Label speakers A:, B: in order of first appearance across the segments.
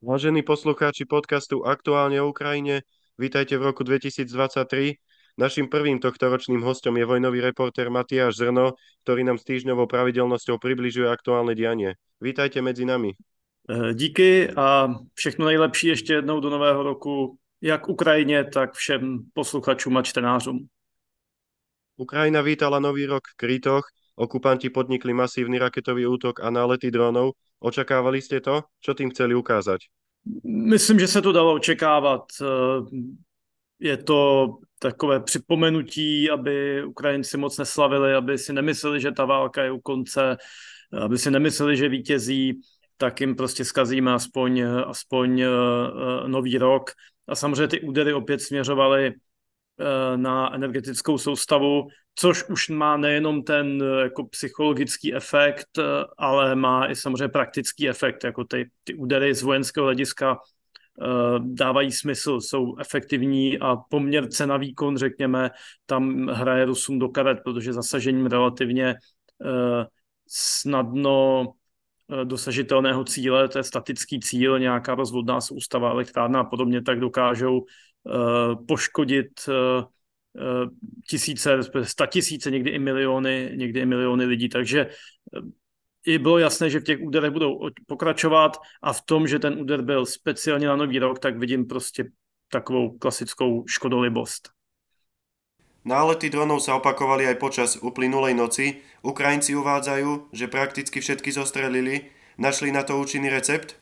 A: Vážení poslucháči podcastu Aktuálne o Ukrajine, vítajte v roku 2023. Naším prvým tohtoročným hostom je vojnový reportér Matiáš Zrno, ktorý nám s týždňovou pravidelnosťou približuje aktuálne dianie. Vítajte medzi nami.
B: Eh, díky a všechno nejlepší ještě jednou do nového roku, jak Ukrajině, tak všem posluchačům a čtenářům.
A: Ukrajina vítala nový rok v Krytoch, okupanti podnikli masívny raketový útok a nálety dronov. Očakávali ste to? Čo tým chceli ukázať?
B: Myslím, že se to dalo očekávat. Eh, je to takové připomenutí, aby Ukrajinci moc neslavili, aby si nemysleli, že ta válka je u konce, aby si nemysleli, že vítězí, tak jim prostě zkazíme aspoň, aspoň eh, eh, nový rok. A samozřejmě ty údery opět směřovaly na energetickou soustavu, což už má nejenom ten jako psychologický efekt, ale má i samozřejmě praktický efekt, jako ty, ty údery z vojenského hlediska dávají smysl, jsou efektivní a poměr cena výkon, řekněme, tam hraje Rusům do karet, protože zasažením relativně snadno dosažitelného cíle, to je statický cíl, nějaká rozvodná soustava, elektrárna a podobně, tak dokážou Eh, poškodit eh, eh, tisíce, sta tisíce, někdy i miliony, někdy i miliony lidí. Takže i bylo jasné, že v těch úderech budou pokračovat a v tom, že ten úder byl speciálně na nový rok, tak vidím prostě takovou klasickou škodolibost.
A: Nálety dronov sa opakovali aj počas uplynulej noci. Ukrajinci uvádzajú, že prakticky všetky zostrelili. Našli na to účinný recept?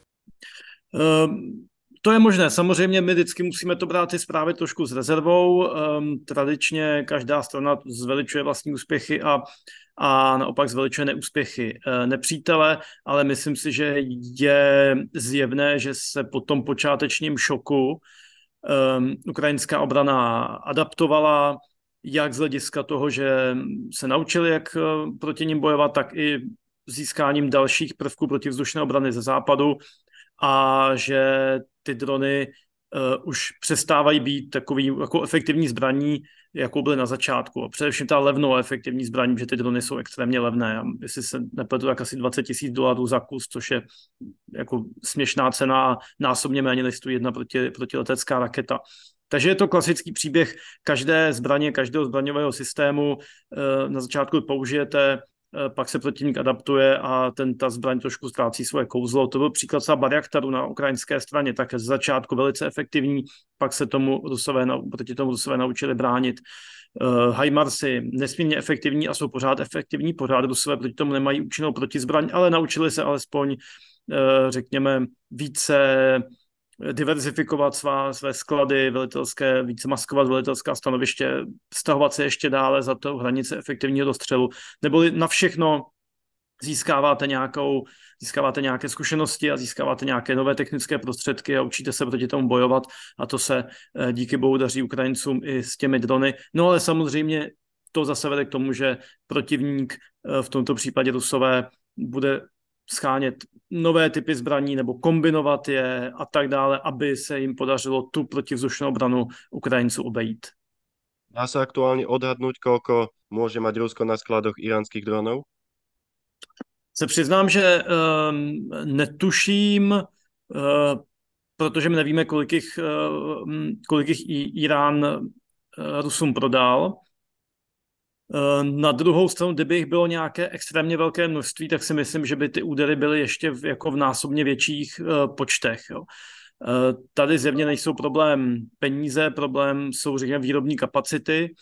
B: Um, to je možné. Samozřejmě my vždycky musíme to brát ty zprávy trošku s rezervou. Um, tradičně každá strana zveličuje vlastní úspěchy a, a naopak zveličuje neúspěchy uh, nepřítele, ale myslím si, že je zjevné, že se po tom počátečním šoku um, ukrajinská obrana adaptovala, jak z hlediska toho, že se naučili, jak uh, proti ním bojovat, tak i získáním dalších prvků protivzdušné obrany ze západu a že ty drony uh, už přestávají být takový jako efektivní zbraní, jako byly na začátku. A především ta levnou efektivní zbraní, že ty drony jsou extrémně levné. A jestli se nepletu, tak asi 20 tisíc dolarů za kus, což je jako směšná cena a násobně méně než tu jedna proti, protiletecká raketa. Takže je to klasický příběh každé zbraně, každého zbraňového systému. Eh, na začátku použijete pak se protivník adaptuje a ten ta zbraň trošku ztrácí svoje kouzlo. To byl příklad třeba Barjaktaru na ukrajinské straně, tak z začátku velice efektivní, pak se tomu Rusové, proti tomu Rusové naučili bránit. Uh, nesmírně efektivní a jsou pořád efektivní, pořád Rusové proti tomu nemají účinnou protizbraň, ale naučili se alespoň, uh, řekněme, více diverzifikovat svá, své sklady velitelské, více maskovat velitelská stanoviště, stahovat se ještě dále za to hranice efektivního dostřelu, neboli na všechno získáváte nějakou, získáváte nějaké zkušenosti a získáváte nějaké nové technické prostředky a učíte se proti tomu bojovat a to se eh, díky bohu daří Ukrajincům i s těmi drony. No ale samozřejmě to zase vede k tomu, že protivník, eh, v tomto případě Rusové, bude schánět nové typy zbraní nebo kombinovat je a tak dále, aby se jim podařilo tu protivzdušnou obranu Ukrajinců obejít.
A: Dá se aktuálně odhadnout, kolko může mať Rusko na skladoch iránských dronů?
B: Se přiznám, že um, netuším, uh, protože my nevíme, kolik jich, uh, kolik jich Irán uh, Rusům prodal. Eh, na druhou stranu, kdyby jich bylo nějaké extrémně velké množství, tak si myslím, že by ty údery byly ještě v, jako v násobně větších uh, počtech. Jo. Uh, tady zjevně nejsou problém peníze, problém jsou řekněme výrobní kapacity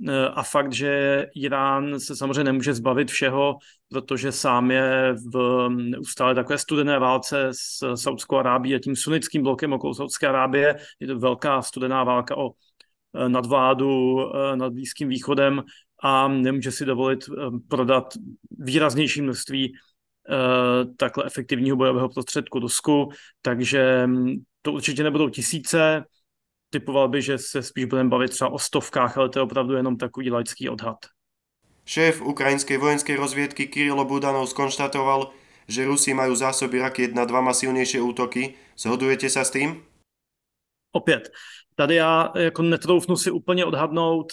B: uh, a fakt, že Irán se samozřejmě nemůže zbavit všeho, protože sám je v neustále takové studené válce s Saudskou Arábií a tím sunnickým blokem okolo Saudské Arábie. Je to velká studená válka o nadvládu nad Blízkým východem a nemůže si dovolit eh, prodat výraznější množství eh, takhle efektivního bojového prostředku Rusku, takže hm, to určitě nebudou tisíce, typoval by, že se spíš budeme bavit třeba o stovkách, ale to je opravdu jenom takový laický odhad.
A: Šéf ukrajinské vojenské rozvědky Kirilo Budanov skonštatoval, že Rusi mají zásoby raket na dva masivnější útoky. Shodujete se s tím?
B: Opět, tady já jako netroufnu si úplně odhadnout,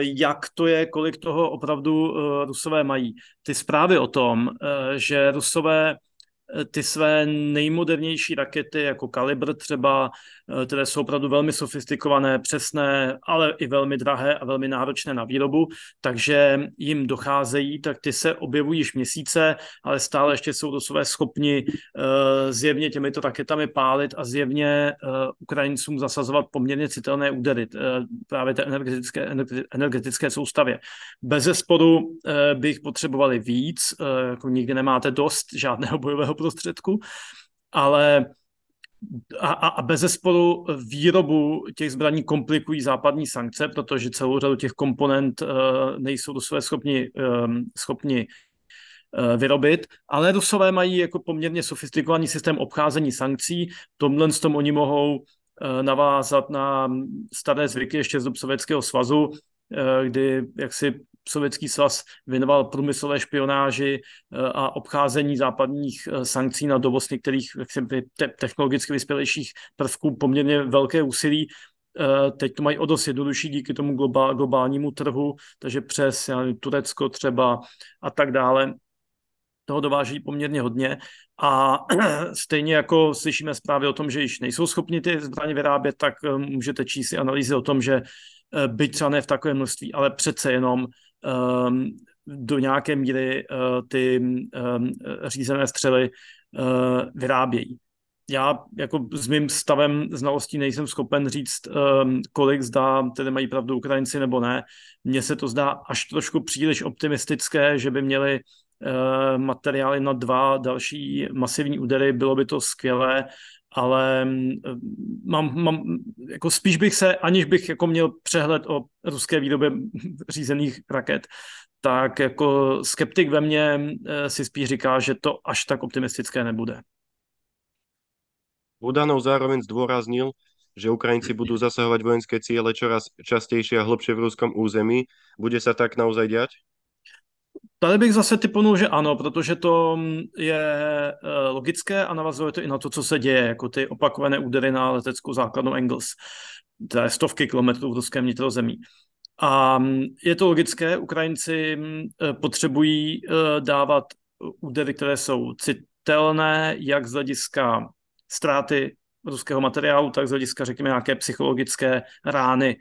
B: jak to je, kolik toho opravdu eh, Rusové mají. Ty zprávy o tom, eh, že Rusové ty své nejmodernější rakety, jako Kalibr třeba, které jsou opravdu velmi sofistikované, přesné, ale i velmi drahé a velmi náročné na výrobu, takže jim docházejí, tak ty se objevují již měsíce, ale stále ještě jsou do své schopni zjevně těmito raketami pálit a zjevně Ukrajincům zasazovat poměrně citelné údery právě té energetické, energetické soustavě. Bez zesporu bych potřebovali víc, jako nikdy nemáte dost žádného bojového prostředku, ale a, a bez zesporu výrobu těch zbraní komplikují západní sankce, protože celou řadu těch komponent uh, nejsou do své schopni, um, schopni uh, vyrobit, ale Rusové mají jako poměrně sofistikovaný systém obcházení sankcí. Tomhle s tom oni mohou uh, navázat na staré zvyky ještě z Sovětského svazu, kdy jaksi Sovětský svaz věnoval průmyslové špionáži eh, a obcházení západních eh, sankcí na dovoz některých te- technologicky vyspělejších prvků poměrně velké úsilí. Eh, teď to mají o dost jednodušší díky tomu globál, globálnímu trhu, takže přes nevím, Turecko třeba a tak dále toho dováží poměrně hodně a stejně jako slyšíme zprávy o tom, že již nejsou schopni ty zbraně vyrábět, tak můžete číst si analýzy o tom, že byť třeba ne v takovém množství, ale přece jenom um, do nějaké míry uh, ty um, řízené střely uh, vyrábějí. Já jako s mým stavem znalostí nejsem schopen říct, um, kolik zdá, tedy mají pravdu Ukrajinci nebo ne. Mně se to zdá až trošku příliš optimistické, že by měli uh, materiály na dva další masivní údery, bylo by to skvělé, ale mm, mám, mám, jako spíš bych se, aniž bych jako měl přehled o ruské výrobě řízených raket, tak jako skeptik ve mně eh, si spíš říká, že to až tak optimistické nebude.
A: Budanov zároveň zdôraznil, že Ukrajinci budú zasahovať vojenské ciele čoraz častejšie a hlbšie v ruskom území. Bude sa tak naozaj diať?
B: Tady bych zase typonul, že ano, protože to mm, je eh, logické a navazuje to i na to, co se děje, jako ty opakované údery na leteckou základnu Engels, to je stovky kilometrů v ruském vnitrozemí. A mm, je to logické, Ukrajinci mm, eh, potřebují eh, dávat údery, které jsou citelné, jak z hlediska ztráty ruského materiálu, tak z hlediska, řekněme, nějaké psychologické rány,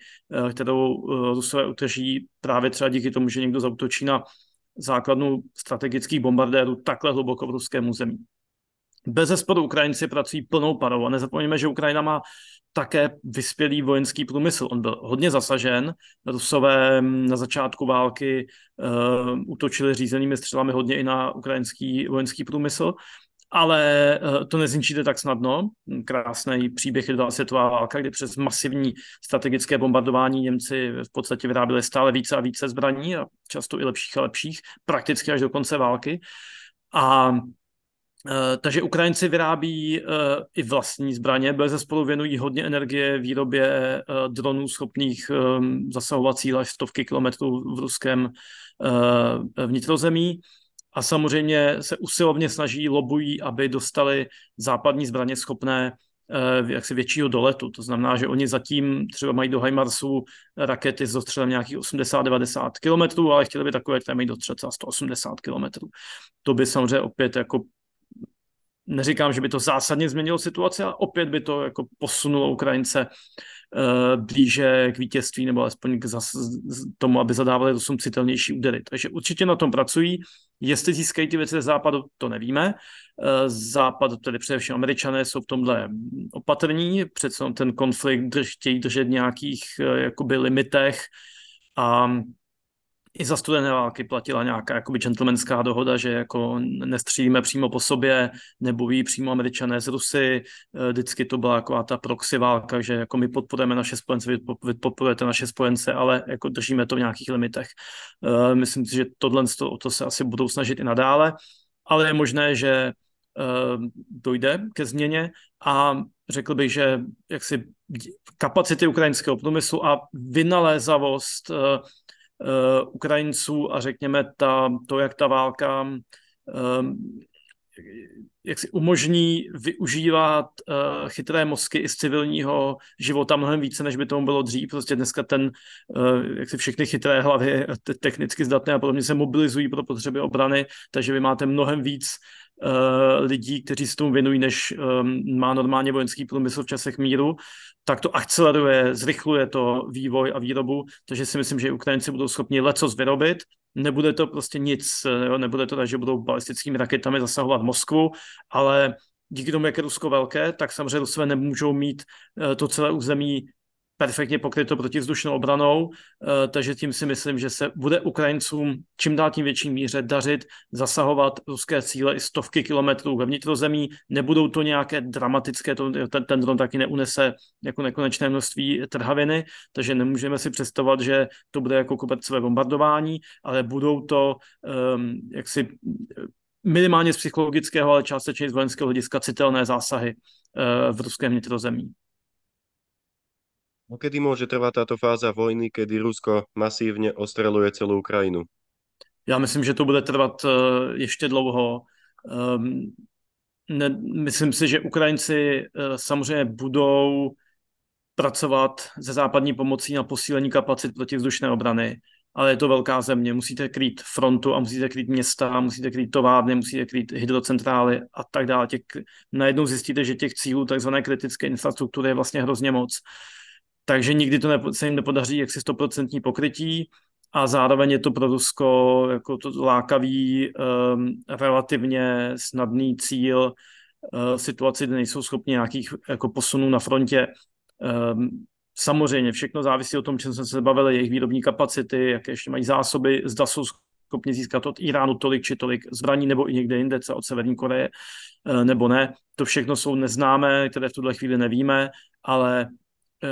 B: kterou Rusové utrží právě třeba díky tomu, že někdo zautočí na základnu strategických bombardérů takhle hluboko v ruském území. Bez zesporu Ukrajinci pracují plnou parou a nezapomeňme, že Ukrajina má také vyspělý vojenský průmysl. On byl hodně zasažen. Rusové na začátku války uh, útočili řízenými střelami hodně i na ukrajinský vojenský průmysl ale eh, to nezničíte tak snadno. Krásný příběh je druhá světová válka, kdy přes masivní strategické bombardování Němci v podstatě vyráběli stále více a více zbraní a často i lepších a lepších, prakticky až do konce války. A eh, takže Ukrajinci vyrábí uh, i vlastní zbraně, bez spolu věnují hodně energie výrobě dronů schopných zasahovat cíle stovky kilometrů v ruském vnitrozemí a samozřejmě se usilovně snaží, lobují, aby dostali západní zbraně schopné eh, jaksi většího doletu. To znamená, že oni zatím třeba mají do HIMARSu rakety s dostřelem nějakých 80-90 km, ale chtěli by takové, které mají dostřel třeba 180 km. To by samozřejmě opět jako neříkám, že by to zásadně změnilo situaci, ale opět by to jako posunulo Ukrajince uh, blíže k vítězství nebo alespoň k zas, tomu, aby zadávali Rusům citelnější údery. Takže určitě na tom pracují. Jestli získají ty věci ze západu, to nevíme. Uh, západ, tedy především američané, jsou v tomhle opatrní, přece ten konflikt drž, chtějí držet v nějakých uh, jakoby limitech a i za studené války platila nějaká jakoby gentlemanská dohoda, že jako nestřílíme přímo po sobě, nebojí přímo američané z Rusy, eh, vždycky to byla jako ta proxy válka, že jako my podporujeme naše spojence, vy podporujete naše spojence, ale jako držíme to v nějakých limitech. Eh, myslím si, že tohle to, to se asi budou snažit i nadále, ale je možné, že eh, dojde ke změně a řekl bych, že jaksi kapacity ukrajinského průmyslu a vynalézavost Ukrajinců a řekněme ta, to, jak ta válka um, jak si umožní využívat uh, chytré mozky i z civilního života mnohem více, než by tomu bylo dřív. Prostě dneska ten, uh, jak si všechny chytré hlavy, te- technicky zdatné a podobně se mobilizují pro potřeby obrany, takže vy máte mnohem víc lidí, kteří se tomu věnují, než má normálně vojenský průmysl v časech míru, tak to akceleruje, zrychluje to vývoj a výrobu, takže si myslím, že Ukrajinci budou schopni lecos vyrobit, nebude to prostě nic, jo, nebude to tak, že budou balistickými raketami zasahovat Moskvu, ale díky tomu, jak je Rusko velké, tak samozřejmě Rusové nemůžou mít to celé území perfektně pokryto protivzdušnou obranou, eh, takže tím si myslím, že se bude Ukrajincům čím dál tím větší míře dařit zasahovat ruské cíle i stovky kilometrů ve vnitrozemí. Nebudou to nějaké dramatické, to, ten, ten dron taky neunese jako nekonečné množství trhaviny, takže nemůžeme si představovat, že to bude jako kobercové bombardování, ale budou to um, jaksi minimálně z psychologického, ale částečně z vojenského hlediska citelné zásahy uh, v ruském vnitrozemí.
A: Kedy môže trvať táto fáza vojny, kedy Rusko masívne ostreluje celú Ukrajinu?
B: Já myslím, že to bude trvat uh, ještě dlouho. Ne, myslím si, že Ukrajinci uh, samozřejmě budou pracovat se západní pomocí na posílení kapacit protivzdušné obrany, ale je to velká země. Musíte krýt frontu a musíte krýt města, musíte krýt továrny, musíte krýt hydrocentrály a tak dále. Těch, najednou zjistíte, že těch cílů takzvané kritické infrastruktury je vlastně hrozně moc takže nikdy to nepo, se jim nepodaří jaksi stoprocentní pokrytí a zároveň je to pro Rusko jako to lákavý, um, relativně snadný cíl uh, situaci, kde nejsou schopni nějakých jako posunů na frontě. Um, samozřejmě všechno závisí o tom, čem jsme se bavili, jejich výrobní kapacity, jaké ještě mají zásoby, zda jsou schopni získat od Iránu tolik či tolik zbraní, nebo i někde jinde, co od Severní Koreje, uh, nebo ne. To všechno jsou neznámé, které v tuhle chvíli nevíme, ale Eh,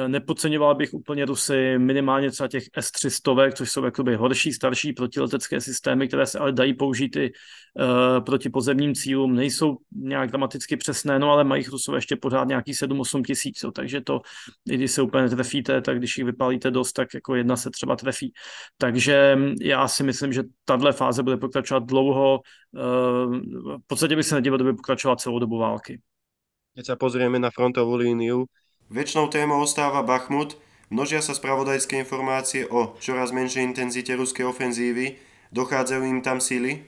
B: nepodceňoval bych úplně Rusy minimálně třeba těch S-300, což jsou jakoby horší, starší protiletecké systémy, které se ale dají použít i uh, proti pozemním cílům. Nejsou nějak dramaticky přesné, no ale mají Rusové ještě pořád nějaký 7-8 tisíc, takže to, i když se úplně trefíte, tak když jich vypálíte dost, tak jako jedna se třeba trefí. Takže hm, já si myslím, že tahle fáze bude pokračovat dlouho. Uh, v podstatě bych se nedíval, kdyby pokračovala celou dobu války.
A: Keď sa pozrieme na frontovú líniu, Väčšnou témou ostáva Bachmut, množia sa spravodajské informácie o čoraz menšej intenzite ruské ofenzívy, dochádzajú im tam síly?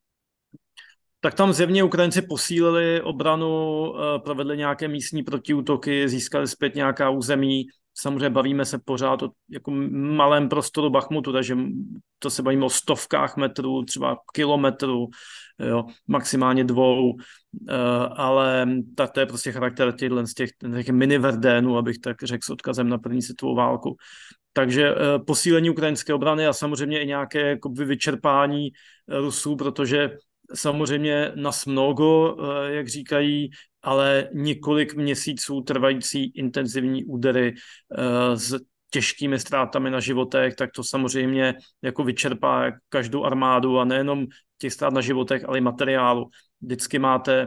B: Tak tam zjevně Ukrajinci posílili obranu, eh, provedli nějaké místní protiútoky, získali zpět nějaká území. Samozřejmě bavíme se pořád o jako malém prostoru Bachmutu, takže to se bavíme o stovkách metrů, třeba kilometrů, jo, maximálně dvou, ale tak to je prostě charakter těchto z těch, těch mini Verdénů, abych tak řekl s odkazem na první světovou válku. Takže uh, posílení ukrajinské obrany a samozřejmě i nějaké jako vyčerpání uh, Rusů, protože samozřejmě na mnogo, jak říkají, ale několik měsíců trvající intenzivní údery s těžkými ztrátami na životech, tak to samozřejmě jako vyčerpá každou armádu a nejenom těch ztrát na životech, ale i materiálu. Vždycky máte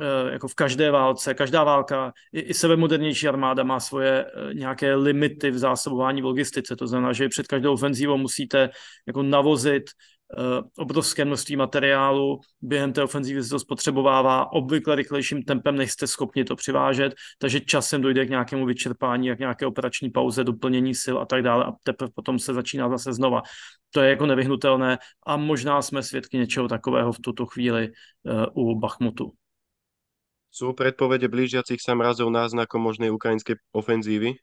B: eh, jako v každé válce, každá válka, i, i sebemodernější armáda má svoje eh, nějaké limity v zásobování v logistice. To znamená, že před každou ofenzívou musíte jako navozit obrovské množství materiálu, během té ofenzívy se to spotřebovává obvykle rychlejším tempem, než jste schopni to přivážet, takže časem dojde k nějakému vyčerpání, jak nějaké operační pauze, doplnění sil a tak dále a teprve potom se začíná zase znova. To je jako nevyhnutelné a možná jsme svědky něčeho takového v tuto chvíli uh, u Bachmutu.
A: Jsou předpovědi blížiacich se mrazov náznakom možné ukrajinské ofenzívy?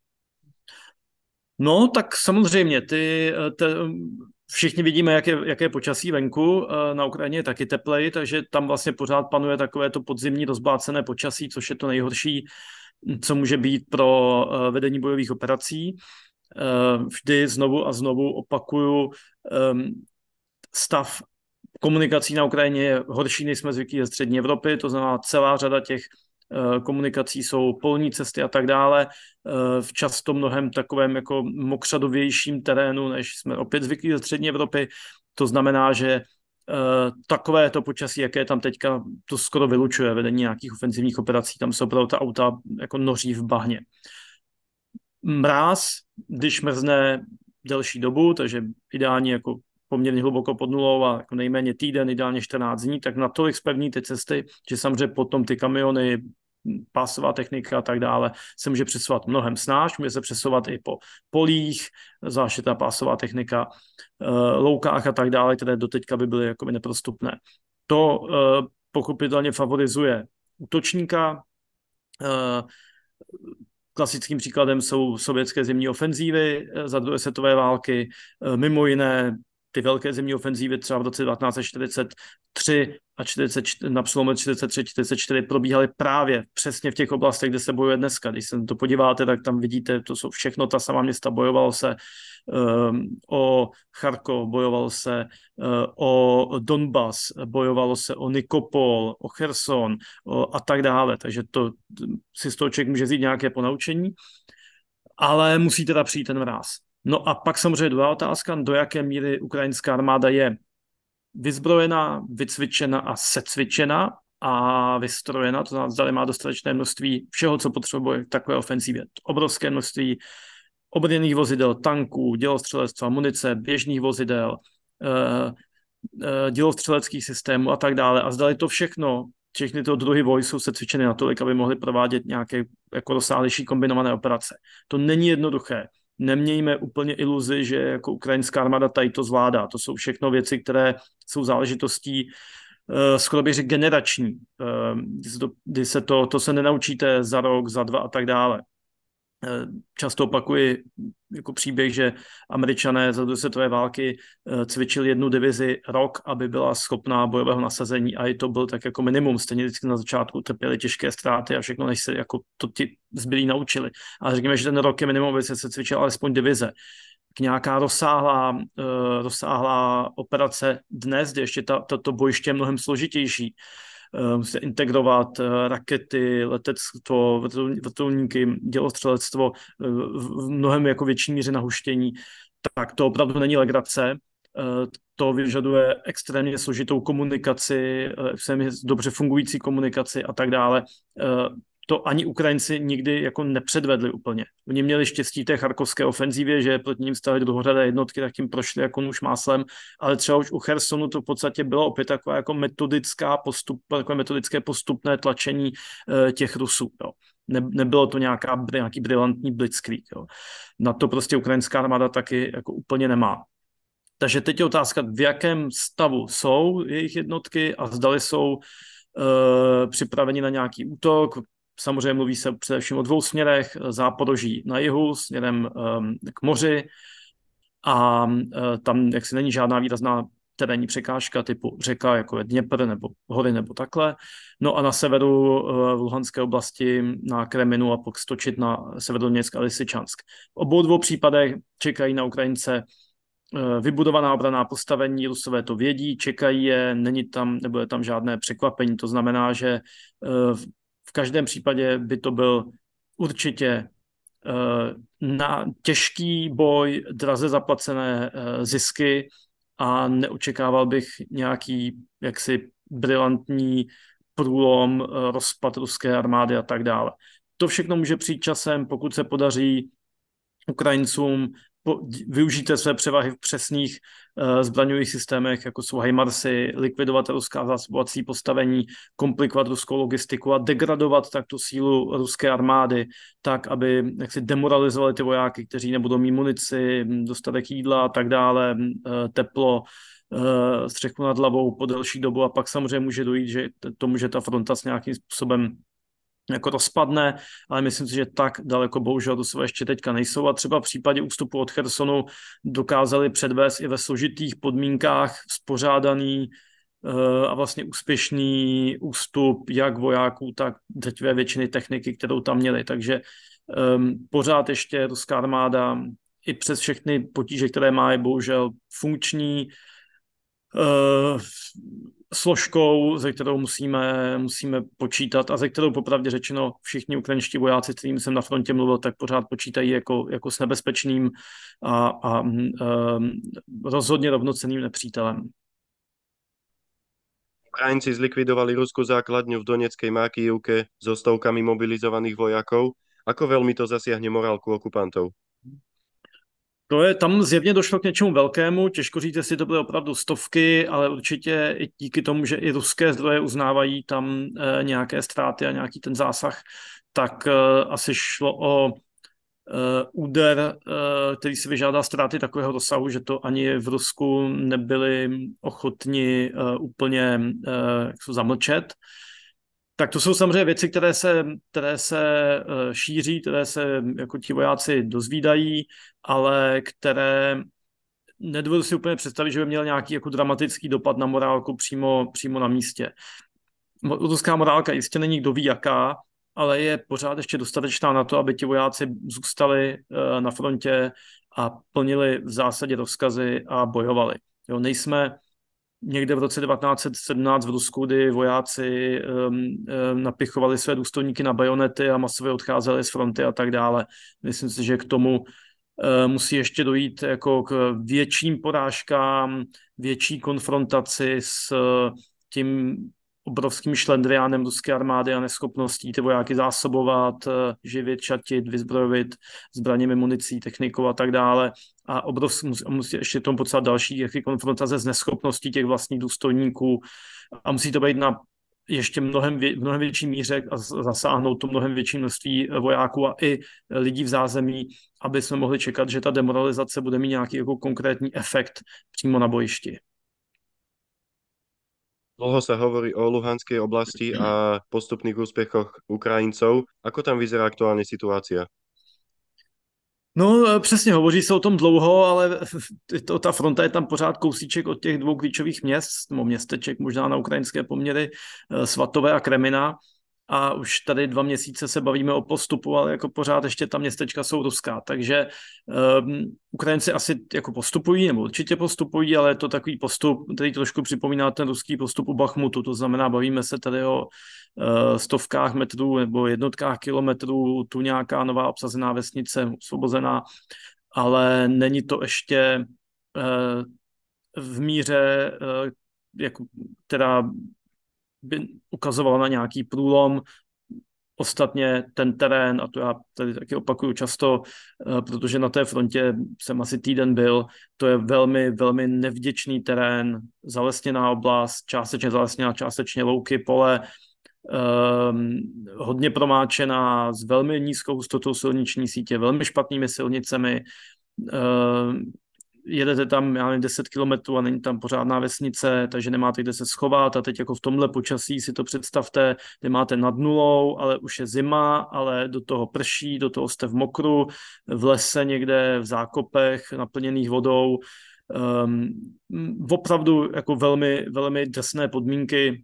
B: No, tak samozřejmě, ty, eh, te, všichni vidíme, jak je, jaké je počasí venku. Eh, na Ukrajině je taky teplej, takže tam vlastně pořád panuje takové to podzimní rozblácené počasí, což je to nejhorší, co může být pro eh, vedení bojových operací. Eh, vždy znovu a znovu opakuju, ehm, stav komunikací na Ukrajině je horší, než jsme zvyklí ze střední Evropy, to znamená celá řada těch komunikací jsou polní cesty a tak dále, eh, v často mnohem takovém jako mokřadovějším terénu, než jsme opět zvyklí ze střední Evropy. To znamená, že eh, takové to počasí, jaké tam teďka, to skoro vylučuje vedení nějakých ofenzivních operací. Tam se opravdu ta auta jako noří v bahně. Mráz, když mrzne delší dobu, takže ideálně jako poměrně hluboko pod nulou a jako nejméně týden, ideálně 14 dní, tak natolik spevní ty cesty, že samozřejmě potom ty kamiony, pásová technika a tak dále se může přesouvat mnohem snáš, může se přesouvat i po polích, zvláště ta pásová technika, uh, loukách a tak dále, které doteďka by byly jakoby neprostupné. To uh, pochopitelně favorizuje útočníka. Klasickým příkladem jsou sovětské zimní ofenzívy za druhé světové války, mimo jiné ty velké zimní ofenzívy třeba v roce 1943 a 40, na přelomu 43-44 probíhaly právě přesně v těch oblastech, kde se bojuje dneska. Když se to podíváte, tak tam vidíte, to jsou všechno ta sama města. Bojovalo se um, o Charkov, bojovalo se uh, o Donbas, bojovalo se o Nikopol, o Cherson o, a tak dále. Takže to si z toho člověk může vzít nějaké ponaučení, ale musí teda přijít ten mráz. No a pak samozřejmě druhá otázka, do jaké míry ukrajinská armáda je vyzbrojená, vycvičena a secvičena a vystrojena, to znamená, zda má dostatečné množství všeho, co potřebuje k takové ofenzivě. Obrovské množství obrněných vozidel, tanků, dělostřelectva, munice, běžných vozidel, eh, eh, dělostřeleckých systémů a tak dále. A zdali to všechno, všechny ty druhy vojsk jsou se cvičeny natolik, aby mohly provádět nějaké jako rozsáhlejší kombinované operace. To není jednoduché nemějme úplně iluzi, že jako ukrajinská armáda tady to zvládá. To jsou všechno věci, které jsou záležitostí uh, skoro bych řekl generační, uh, kdy se, to, kdy se to, to se nenaučíte za rok, za dva a tak dále. Eh, často opakuji jako příběh, že američané za druhé světové války eh, cvičili jednu divizi rok, aby byla schopná bojového nasazení a i to byl tak jako minimum. Stejně vždycky na začátku trpěli těžké ztráty a všechno, než se jako to ti zbylí naučili. A řekněme, že ten rok je minimum, aby se, cvičila alespoň divize. K nějaká rozsáhlá, uh, rozsáhlá operace dnes, kde ještě ta, to, to bojiště je mnohem složitější, musíte integrovat eh, rakety, letectvo, vrtulníky, dělostřelectvo eh, v mnohem jako větší míře nahuštění, tak to opravdu není legrace. Eh, to vyžaduje extrémně složitou komunikaci, dobře fungující komunikaci a tak dále to ani Ukrajinci nikdy jako nepředvedli úplně. Oni měli štěstí té charkovské ofenzívě, že proti ním stály druhořadé jednotky, tak jim prošly jako nůž máslem, ale třeba už u Chersonu to v podstatě bylo opět taková jako metodická postup, takové metodické postupné tlačení e, těch Rusů. Jo. Ne, nebylo to nějaká, nějaký brilantní blitzkrieg. Jo. Na to prostě ukrajinská armáda taky jako úplně nemá. Takže teď je otázka, v jakém stavu jsou jejich jednotky a zdali jsou uh, připraveni na nějaký útok, Samozřejmě mluví se především o dvou směrech, záporoží na jihu směrem um, k moři a uh, tam jaksi není žádná výrazná terénní překážka typu řeka, jako je Dněpr nebo hory nebo takhle. No a na severu uh, v Luhanské oblasti na Kreminu a pak stočit na Severoněck a Lysyčansk. V obou dvou případech čekají na Ukrajince vybudovaná obraná postavení, Rusové to vědí, čekají je, není tam, nebo je tam žádné překvapení. To znamená, že v každém případě by to byl určitě uh, na těžký boj, draze zaplacené uh, zisky a neočekával bych nějaký jaksi brilantní průlom, uh, rozpad ruské armády a tak dále. To všechno může přijít časem, pokud se podaří Ukrajincům využijte své převahy v přesných uh, zbraňových systémech, jako jsou HIMARSy, likvidovat ruská zásobovací postavení, komplikovat ruskou logistiku a degradovat tak tu sílu ruské armády, tak, aby jak si demoralizovali ty vojáky, kteří nebudou mít munici, dostatek jídla a tak dále, uh, teplo, uh, střechu nad hlavou po delší dobu. A pak samozřejmě může dojít, že tomu, že ta fronta s nějakým způsobem jako rozpadne, ale myslím si, že tak daleko bohužel do své ještě teďka nejsou a třeba v případě ústupu od Chersonu dokázali předvést i ve složitých podmínkách spořádaný uh, a vlastně úspěšný ústup jak vojáků, tak drtivé většiny techniky, kterou tam měli. Takže um, pořád ještě ruská armáda i přes všechny potíže, které má, je bohužel funkční, uh, složkou, ze kterou musíme, musíme počítat a ze kterou popravdě řečeno všichni ukrajinští vojáci, s jsem na frontě mluvil, tak pořád počítají jako, jako s nebezpečným a, a um, rozhodně rovnoceným nepřítelem.
A: Ukrajinci zlikvidovali Rusku základňu v Doneckej Mákijivke so stovkami mobilizovaných vojakov. Ako veľmi to zasiahne morálku okupantov?
B: To je, tam zjevně došlo k něčemu velkému, těžko říct, jestli to byly opravdu stovky, ale určitě i díky tomu, že i ruské zdroje uznávají tam e, nějaké ztráty a nějaký ten zásah, tak e, asi šlo o úder, který si vyžádá ztráty takového rozsahu, že to ani v Rusku nebyli ochotni úplně jak zamlčet. Tak to jsou samozřejmě věci, které se, které se šíří, které se jako ti vojáci dozvídají, ale které nedovedu si úplně představit, že by měl nějaký jako dramatický dopad na morálku přímo, přímo na místě. Ruská morálka jistě není kdo ví jaká, ale je pořád ještě dostatečná na to, aby ti vojáci zůstali uh, na frontě a plnili v zásadě rozkazy a bojovali. Jo, nejsme někde v roce 1917 v Rusku, kdy vojáci um, um, napichovali své důstojníky na bajonety a masově odcházeli z fronty a tak dále. Myslím si, že k tomu uh, musí ještě dojít jako k větším porážkám, větší konfrontaci s tím obrovským šlendriánem ruské armády a neschopností ty vojáky zásobovat, eh, živit, šatit, vyzbrojit zbraněmi, municí, technikou a tak dále. A obrovský, musí ještě tomu potřebovat další jaký konfrontace s neschopností těch vlastních důstojníků a musí to být na ještě mnohem, vě, mnohem větší míře a zasáhnout to mnohem větší množství vojáků a i lidí v zázemí, aby jsme mohli čekat, že ta demoralizace bude mít nějaký jako konkrétní efekt přímo na bojišti.
A: Dlho sa hovorí o Luhanskej oblasti a postupných úspechoch Ukrajincov. Ako tam vyzerá aktuálně situácia?
B: No přesně, hovoří se o tom dlouho, ale to, ta fronta je tam pořád kousíček od těch dvou klíčových měst, nebo městeček možná na ukrajinské poměry, eh, Svatové a Kremina a už tady dva měsíce se bavíme o postupu, ale jako pořád ještě ta městečka jsou ruská, takže um, Ukrajinci asi jako postupují, nebo určitě postupují, ale je to takový postup, který trošku připomíná ten ruský postup u Bachmutu, to znamená, bavíme se tady o uh, stovkách metrů nebo jednotkách kilometrů, tu nějaká nová obsazená vesnice, osvobozená, ale není to ještě uh, v míře, uh, jako, teda by ukazovala na nějaký průlom. Ostatně ten terén, a to já tady taky opakuju často, eh, protože na té frontě jsem asi týden byl, to je velmi, velmi nevděčný terén, zalesněná oblast, částečně zalesněná, částečně louky, pole, um, hodně promáčená, s velmi nízkou hustotou silniční sítě, velmi špatnými silnicemi, um, jedete tam, já nevím, 10 kilometrů a není tam pořádná vesnice, takže nemáte kde se schovat. A teď jako v tomhle počasí si to představte, kde máte nad nulou, ale už je zima, ale do toho prší, do toho jste v mokru, v lese někde, v zákopech naplněných vodou, um, opravdu jako velmi, velmi drsné podmínky,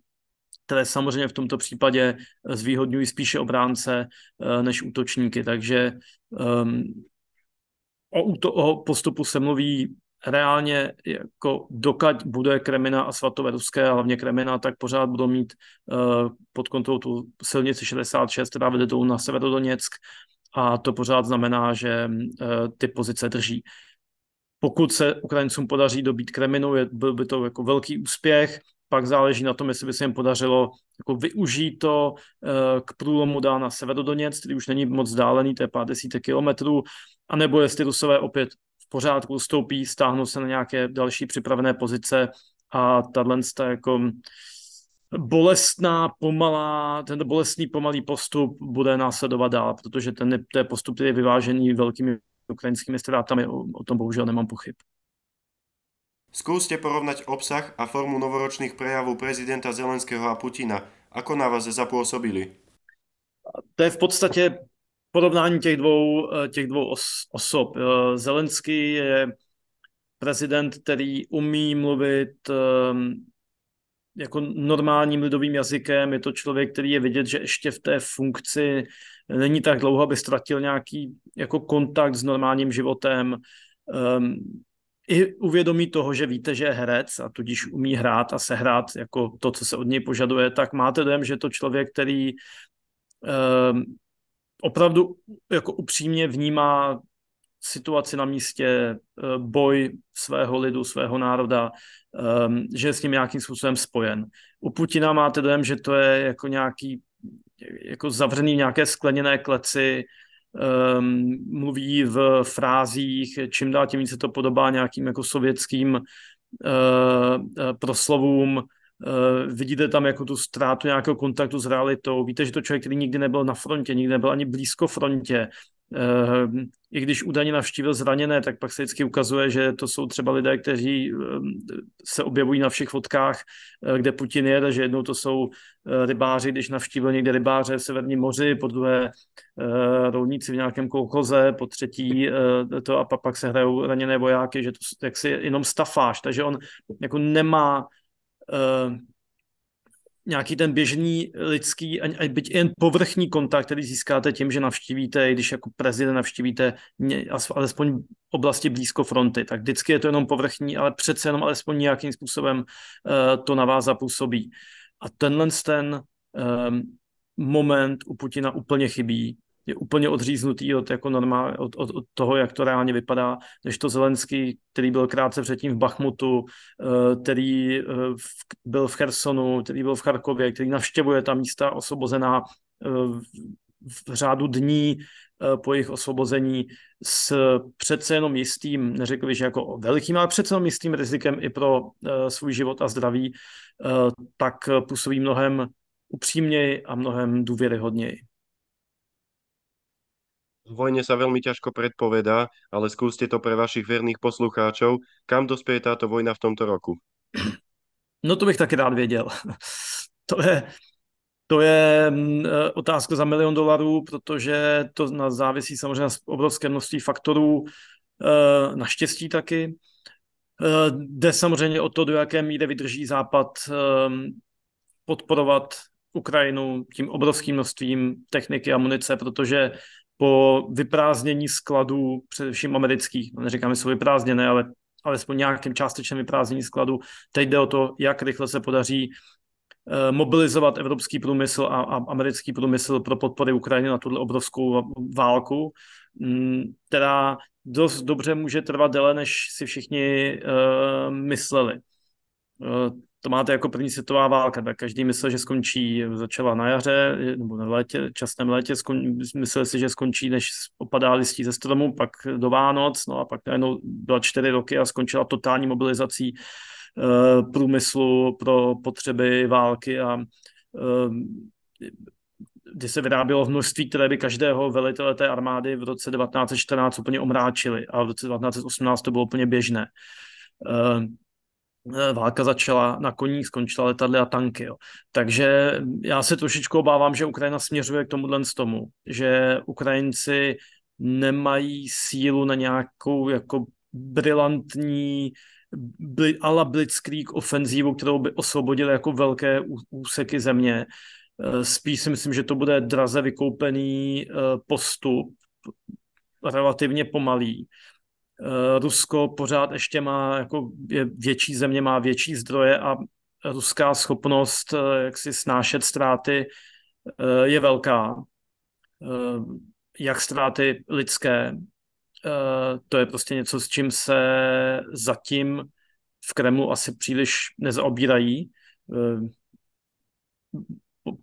B: které samozřejmě v tomto případě zvýhodňují spíše obránce uh, než útočníky, takže um, o, to, o postupu se mluví reálně jako dokať bude Kremina a svatové ruské, a hlavně Kremina, tak pořád budou mít uh, pod kontrolou tu silnici 66, která vede dolů na Severodoněck. A to pořád znamená, že uh, ty pozice drží. Pokud se Ukrajincům podaří dobít Kreminu, je, byl by to jako velký úspěch, pak záleží na tom, jestli by se jim podařilo jako využít to uh, k průlomu dál na Severodoněck, který už není moc vzdálený, to je pár desítek kilometrů, anebo jestli Rusové opět v pořádku ustoupí, stáhnou se na nějaké další připravené pozice a tahle jako bolestná, pomalá, ten bolestný pomalý postup bude následovat dál, protože ten, ten postup je vyvážený velkými ukrajinskými ztrátami, o, o tom bohužel nemám pochyb.
A: Skúste porovnať obsah a formu novoročných prejavů prezidenta Zelenského a Putina. Ako na vás zapôsobili?
B: To je v podstatě porovnání těch dvou, eh, těch dvou os, osob. Eh, Zelenský je prezident, který umí mluvit ehm, jako normálním lidovým jazykem. Je to člověk, který je vidět, že ještě v té funkci není tak dlouho, aby ztratil nějaký jako kontakt s normálním životem. Um, I uvědomí toho, že víte, že je herec a tudíž umí hrát a sehrát jako to, co se od něj požaduje, tak máte dojem, že je to člověk, který um, opravdu jako upřímně vnímá situaci na místě, eh, boj svého lidu, svého národa, ehm, že je s ním nějakým způsobem spojen. U Putina máte dojem, že to je jako nějaký jako zavřený v nějaké skleněné kleci, um, mluví v frázích, čím dál tím více to podobá nějakým jako sovětským uh, proslovům, Uh, vidíte tam jako tu ztrátu nějakého kontaktu s realitou. Víte, že to člověk, který nikdy nebyl na frontě, nikdy nebyl ani blízko frontě, i když údajně navštívil zraněné, tak pak se vždycky ukazuje, že to jsou třeba lidé, kteří se objevují na všech fotkách, kde Putin je, že jednou to jsou rybáři, když navštívil někde rybáře v Severním moři, po druhé rolníci v nějakém kolchoze, po třetí to a pak se hrajou raněné vojáky, že to jak si jenom stafáž, takže on jako nemá nějaký ten běžný lidský, a byť jen povrchní kontakt, který získáte tím, že navštívíte, když jako prezident navštívíte alespoň oblasti blízko fronty, tak vždycky je to jenom povrchní, ale přece jenom alespoň nějakým způsobem uh, to na vás zapůsobí. A tenhle ten um, moment u Putina úplně chybí je úplně odříznutý od, jako normál, od, od, od toho, jak to reálně vypadá, než to Zelenský, který byl krátce předtím v Bachmutu, eh, který eh, byl v Chersonu, který byl v Charkově, který navštěvuje ta místa osvobozená eh, v řádu dní po jejich osvobození s přece jenom jistým, neřekl bych, že jako velkým, ale přece jenom jistým rizikem i pro svůj život a zdraví, tak působí mnohem upřímněji a mnohem důvěryhodněji.
A: Vojne sa veľmi ťažko predpovedá, ale skúste to pre vašich verných poslucháčov. Kam dospěje táto vojna v tomto roku?
B: No to bych taky rád věděl. to je, to je mm, e, otázka za milion dolarů, protože to závisí samozřejmě na obrovské množství faktorů, e, naštěstí taky. E, jde samozřejmě o to, do jaké míry vydrží Západ podporovat Ukrajinu tím obrovským množstvím techniky a munice, protože po vyprázdnění skladů, především amerických, no neříkám, že jsou vyprázdněné, ale alespoň nějakým částečném vyprázdnění skladů. Teď jde o to, jak rychle se podaří eh, mobilizovat evropský průmysl a, a americký průmysl pro podpory Ukrajiny na tuto obrovskou válku, mm, která dost dobře může trvat déle, než si všichni uh, mysleli. Uh, to máte jako první světová válka, tak každý myslel, že skončí, začala na jaře nebo na létě, časném létě, skon, myslel si, že skončí, než opadá listí ze stromu, pak do Vánoc, no a pak najednou byla čtyři roky a skončila totální mobilizací e, průmyslu pro potřeby války a e, kdy se vyrábělo v množství, které by každého velitele té armády v roce 1914 úplně omráčili a v roce 1918 to bylo úplně běžné. Eh, válka začala na koních, skončila letadly a tanky. Jo. Takže já se trošičku obávám, že Ukrajina směřuje k tomuhle z tomu, že Ukrajinci nemají sílu na nějakou jako brilantní bli, ala blitzkrieg ofenzívu, kterou by osvobodili jako velké úseky země. Eh, spíš si myslím, že to bude draze vykoupený eh, postup, relativně pomalý, Eh, Rusko pořád ještě má, jako je větší země, má větší zdroje a ruská schopnost eh, jak si snášet ztráty eh, je velká. Jak ztráty lidské, to je prostě něco, s čím se zatím v Kremlu asi příliš nezaobírají.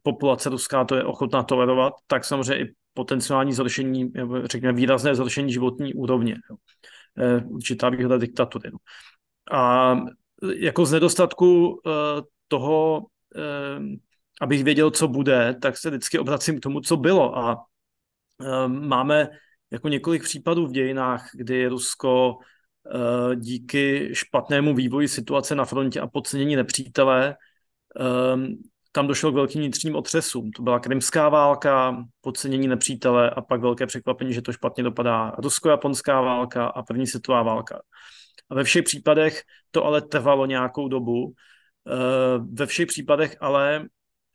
B: Populace ruská to je ochotná tolerovat, tak samozřejmě i potenciální zhoršení, řekněme výrazné zhoršení životní úrovně. Eh, určitá výhoda diktatury. No. A jako z nedostatku eh, toho, eh, abych věděl, co bude, tak se vždycky obracím k tomu, co bylo. A máme jako několik případů v dějinách, kdy Rusko díky špatnému vývoji situace na frontě a podcenění nepřítele tam došlo k velkým vnitřním otřesům. To byla krymská válka, podcenění nepřítele a pak velké překvapení, že to špatně dopadá rusko-japonská válka a první světová válka. A ve všech případech to ale trvalo nějakou dobu. Eh, ve všech případech ale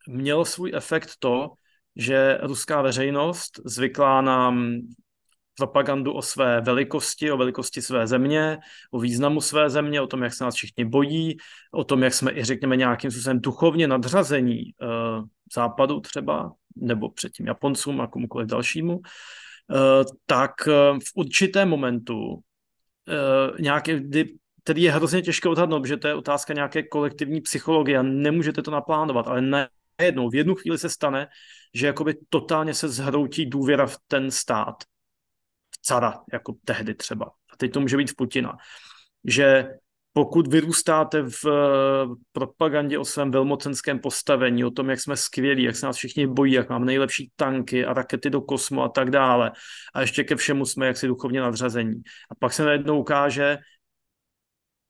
B: měl svůj efekt to, že ruská veřejnost zvyklá na propagandu o své velikosti, o velikosti své země, o významu své země, o tom, jak se nás všichni bojí, o tom, jak jsme i, řekněme, nějakým způsobem duchovně nadřazení uh, západu třeba, nebo předtím Japoncům a komukoliv dalšímu, uh, tak uh, v určitém momentu, uh, nějaký, kdy, který je hrozně těžké odhadnout, že to je otázka nějaké kolektivní psychologie a nemůžete to naplánovat, ale ne jednou, v jednu chvíli se stane, že jakoby totálně se zhroutí důvěra v ten stát cara, jako tehdy třeba. A teď to může být v Putina. Že pokud vyrůstáte v propagandě o svém velmocenském postavení, o tom, jak jsme skvělí, jak se nás všichni bojí, jak mám nejlepší tanky a rakety do kosmu a tak dále, a ještě ke všemu jsme jaksi duchovně nadřazení. A pak se najednou ukáže,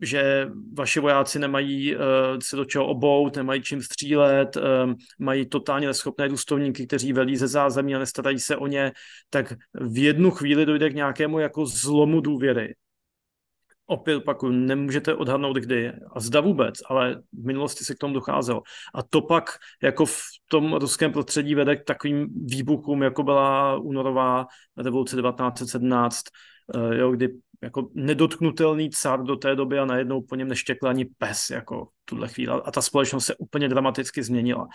B: že vaši vojáci nemají uh, se do čeho obout, nemají čím střílet, um, mají totálně neschopné důstojníky, kteří velí ze zázemí a nestarají se o ně, tak v jednu chvíli dojde k nějakému jako zlomu důvěry. Opět opakuju, nemůžete odhadnout kdy a zda vůbec, ale v minulosti se k tomu docházelo. A to pak jako v tom ruském prostředí vede k takovým výbuchům, jako byla únorová revoluce 1917, uh, jo, kdy jako nedotknutelný car do té doby a najednou po něm neštěkl ani pes jako v tuhle chvíli. A ta společnost se úplně dramaticky změnila.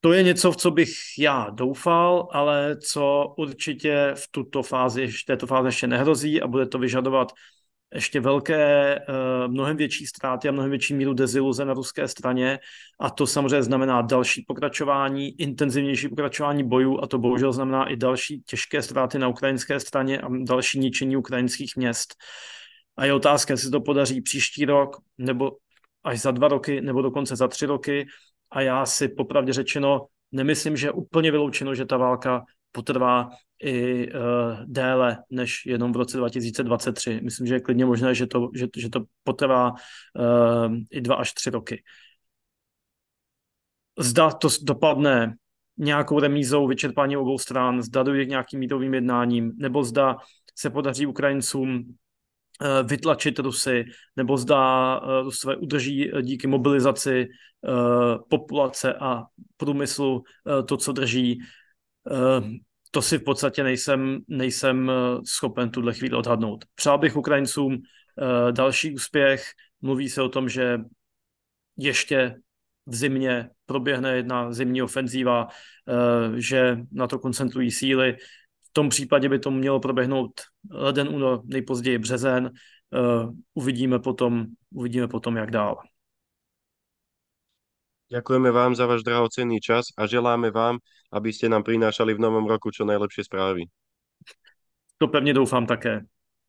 B: To je něco, v co bych já doufal, ale co určitě v tuto fázi, v této fázi ještě nehrozí a bude to vyžadovat ještě velké, eh, mnohem větší ztráty a mnohem větší míru deziluze na ruské straně a to samozřejmě znamená další pokračování, intenzivnější pokračování bojů a to bohužel znamená i další těžké ztráty na ukrajinské straně a další ničení ukrajinských měst. A je otázka, jestli to podaří příští rok, nebo až za dva roky, nebo dokonce za tři roky. A já si popravdě řečeno nemyslím, že je úplně vyloučeno, že ta válka potrvá i uh, déle než jenom v roce 2023. Myslím, že je klidně možné, že to, že, že to potrvá uh, i dva až tři roky. Zda to dopadne nějakou remízou vyčerpání obou stran, zda dojde k nějakým mítovým jednáním, nebo zda se podaří Ukrajincům eh, vytlačit Rusy, nebo zda Rusové udrží díky mobilizaci populace a průmyslu to, co drží. To si v podstatě nejsem, nejsem eh, schopen tuhle chvíli odhadnout. Přál bych Ukrajincům eh, další úspěch. Mluví se o tom, že ještě v zimě proběhne jedna zimní ofenzíva, eh, že na to koncentrují síly. V tom případě by to mělo proběhnout leden, únor, nejpozději březen. Uvidíme potom, uvidíme potom, jak dál.
A: Ďakujeme vám za váš drahocenný čas a želáme vám, aby ste nám prinášali v novom roku čo najlepšie správy.
B: To pevně doufám také.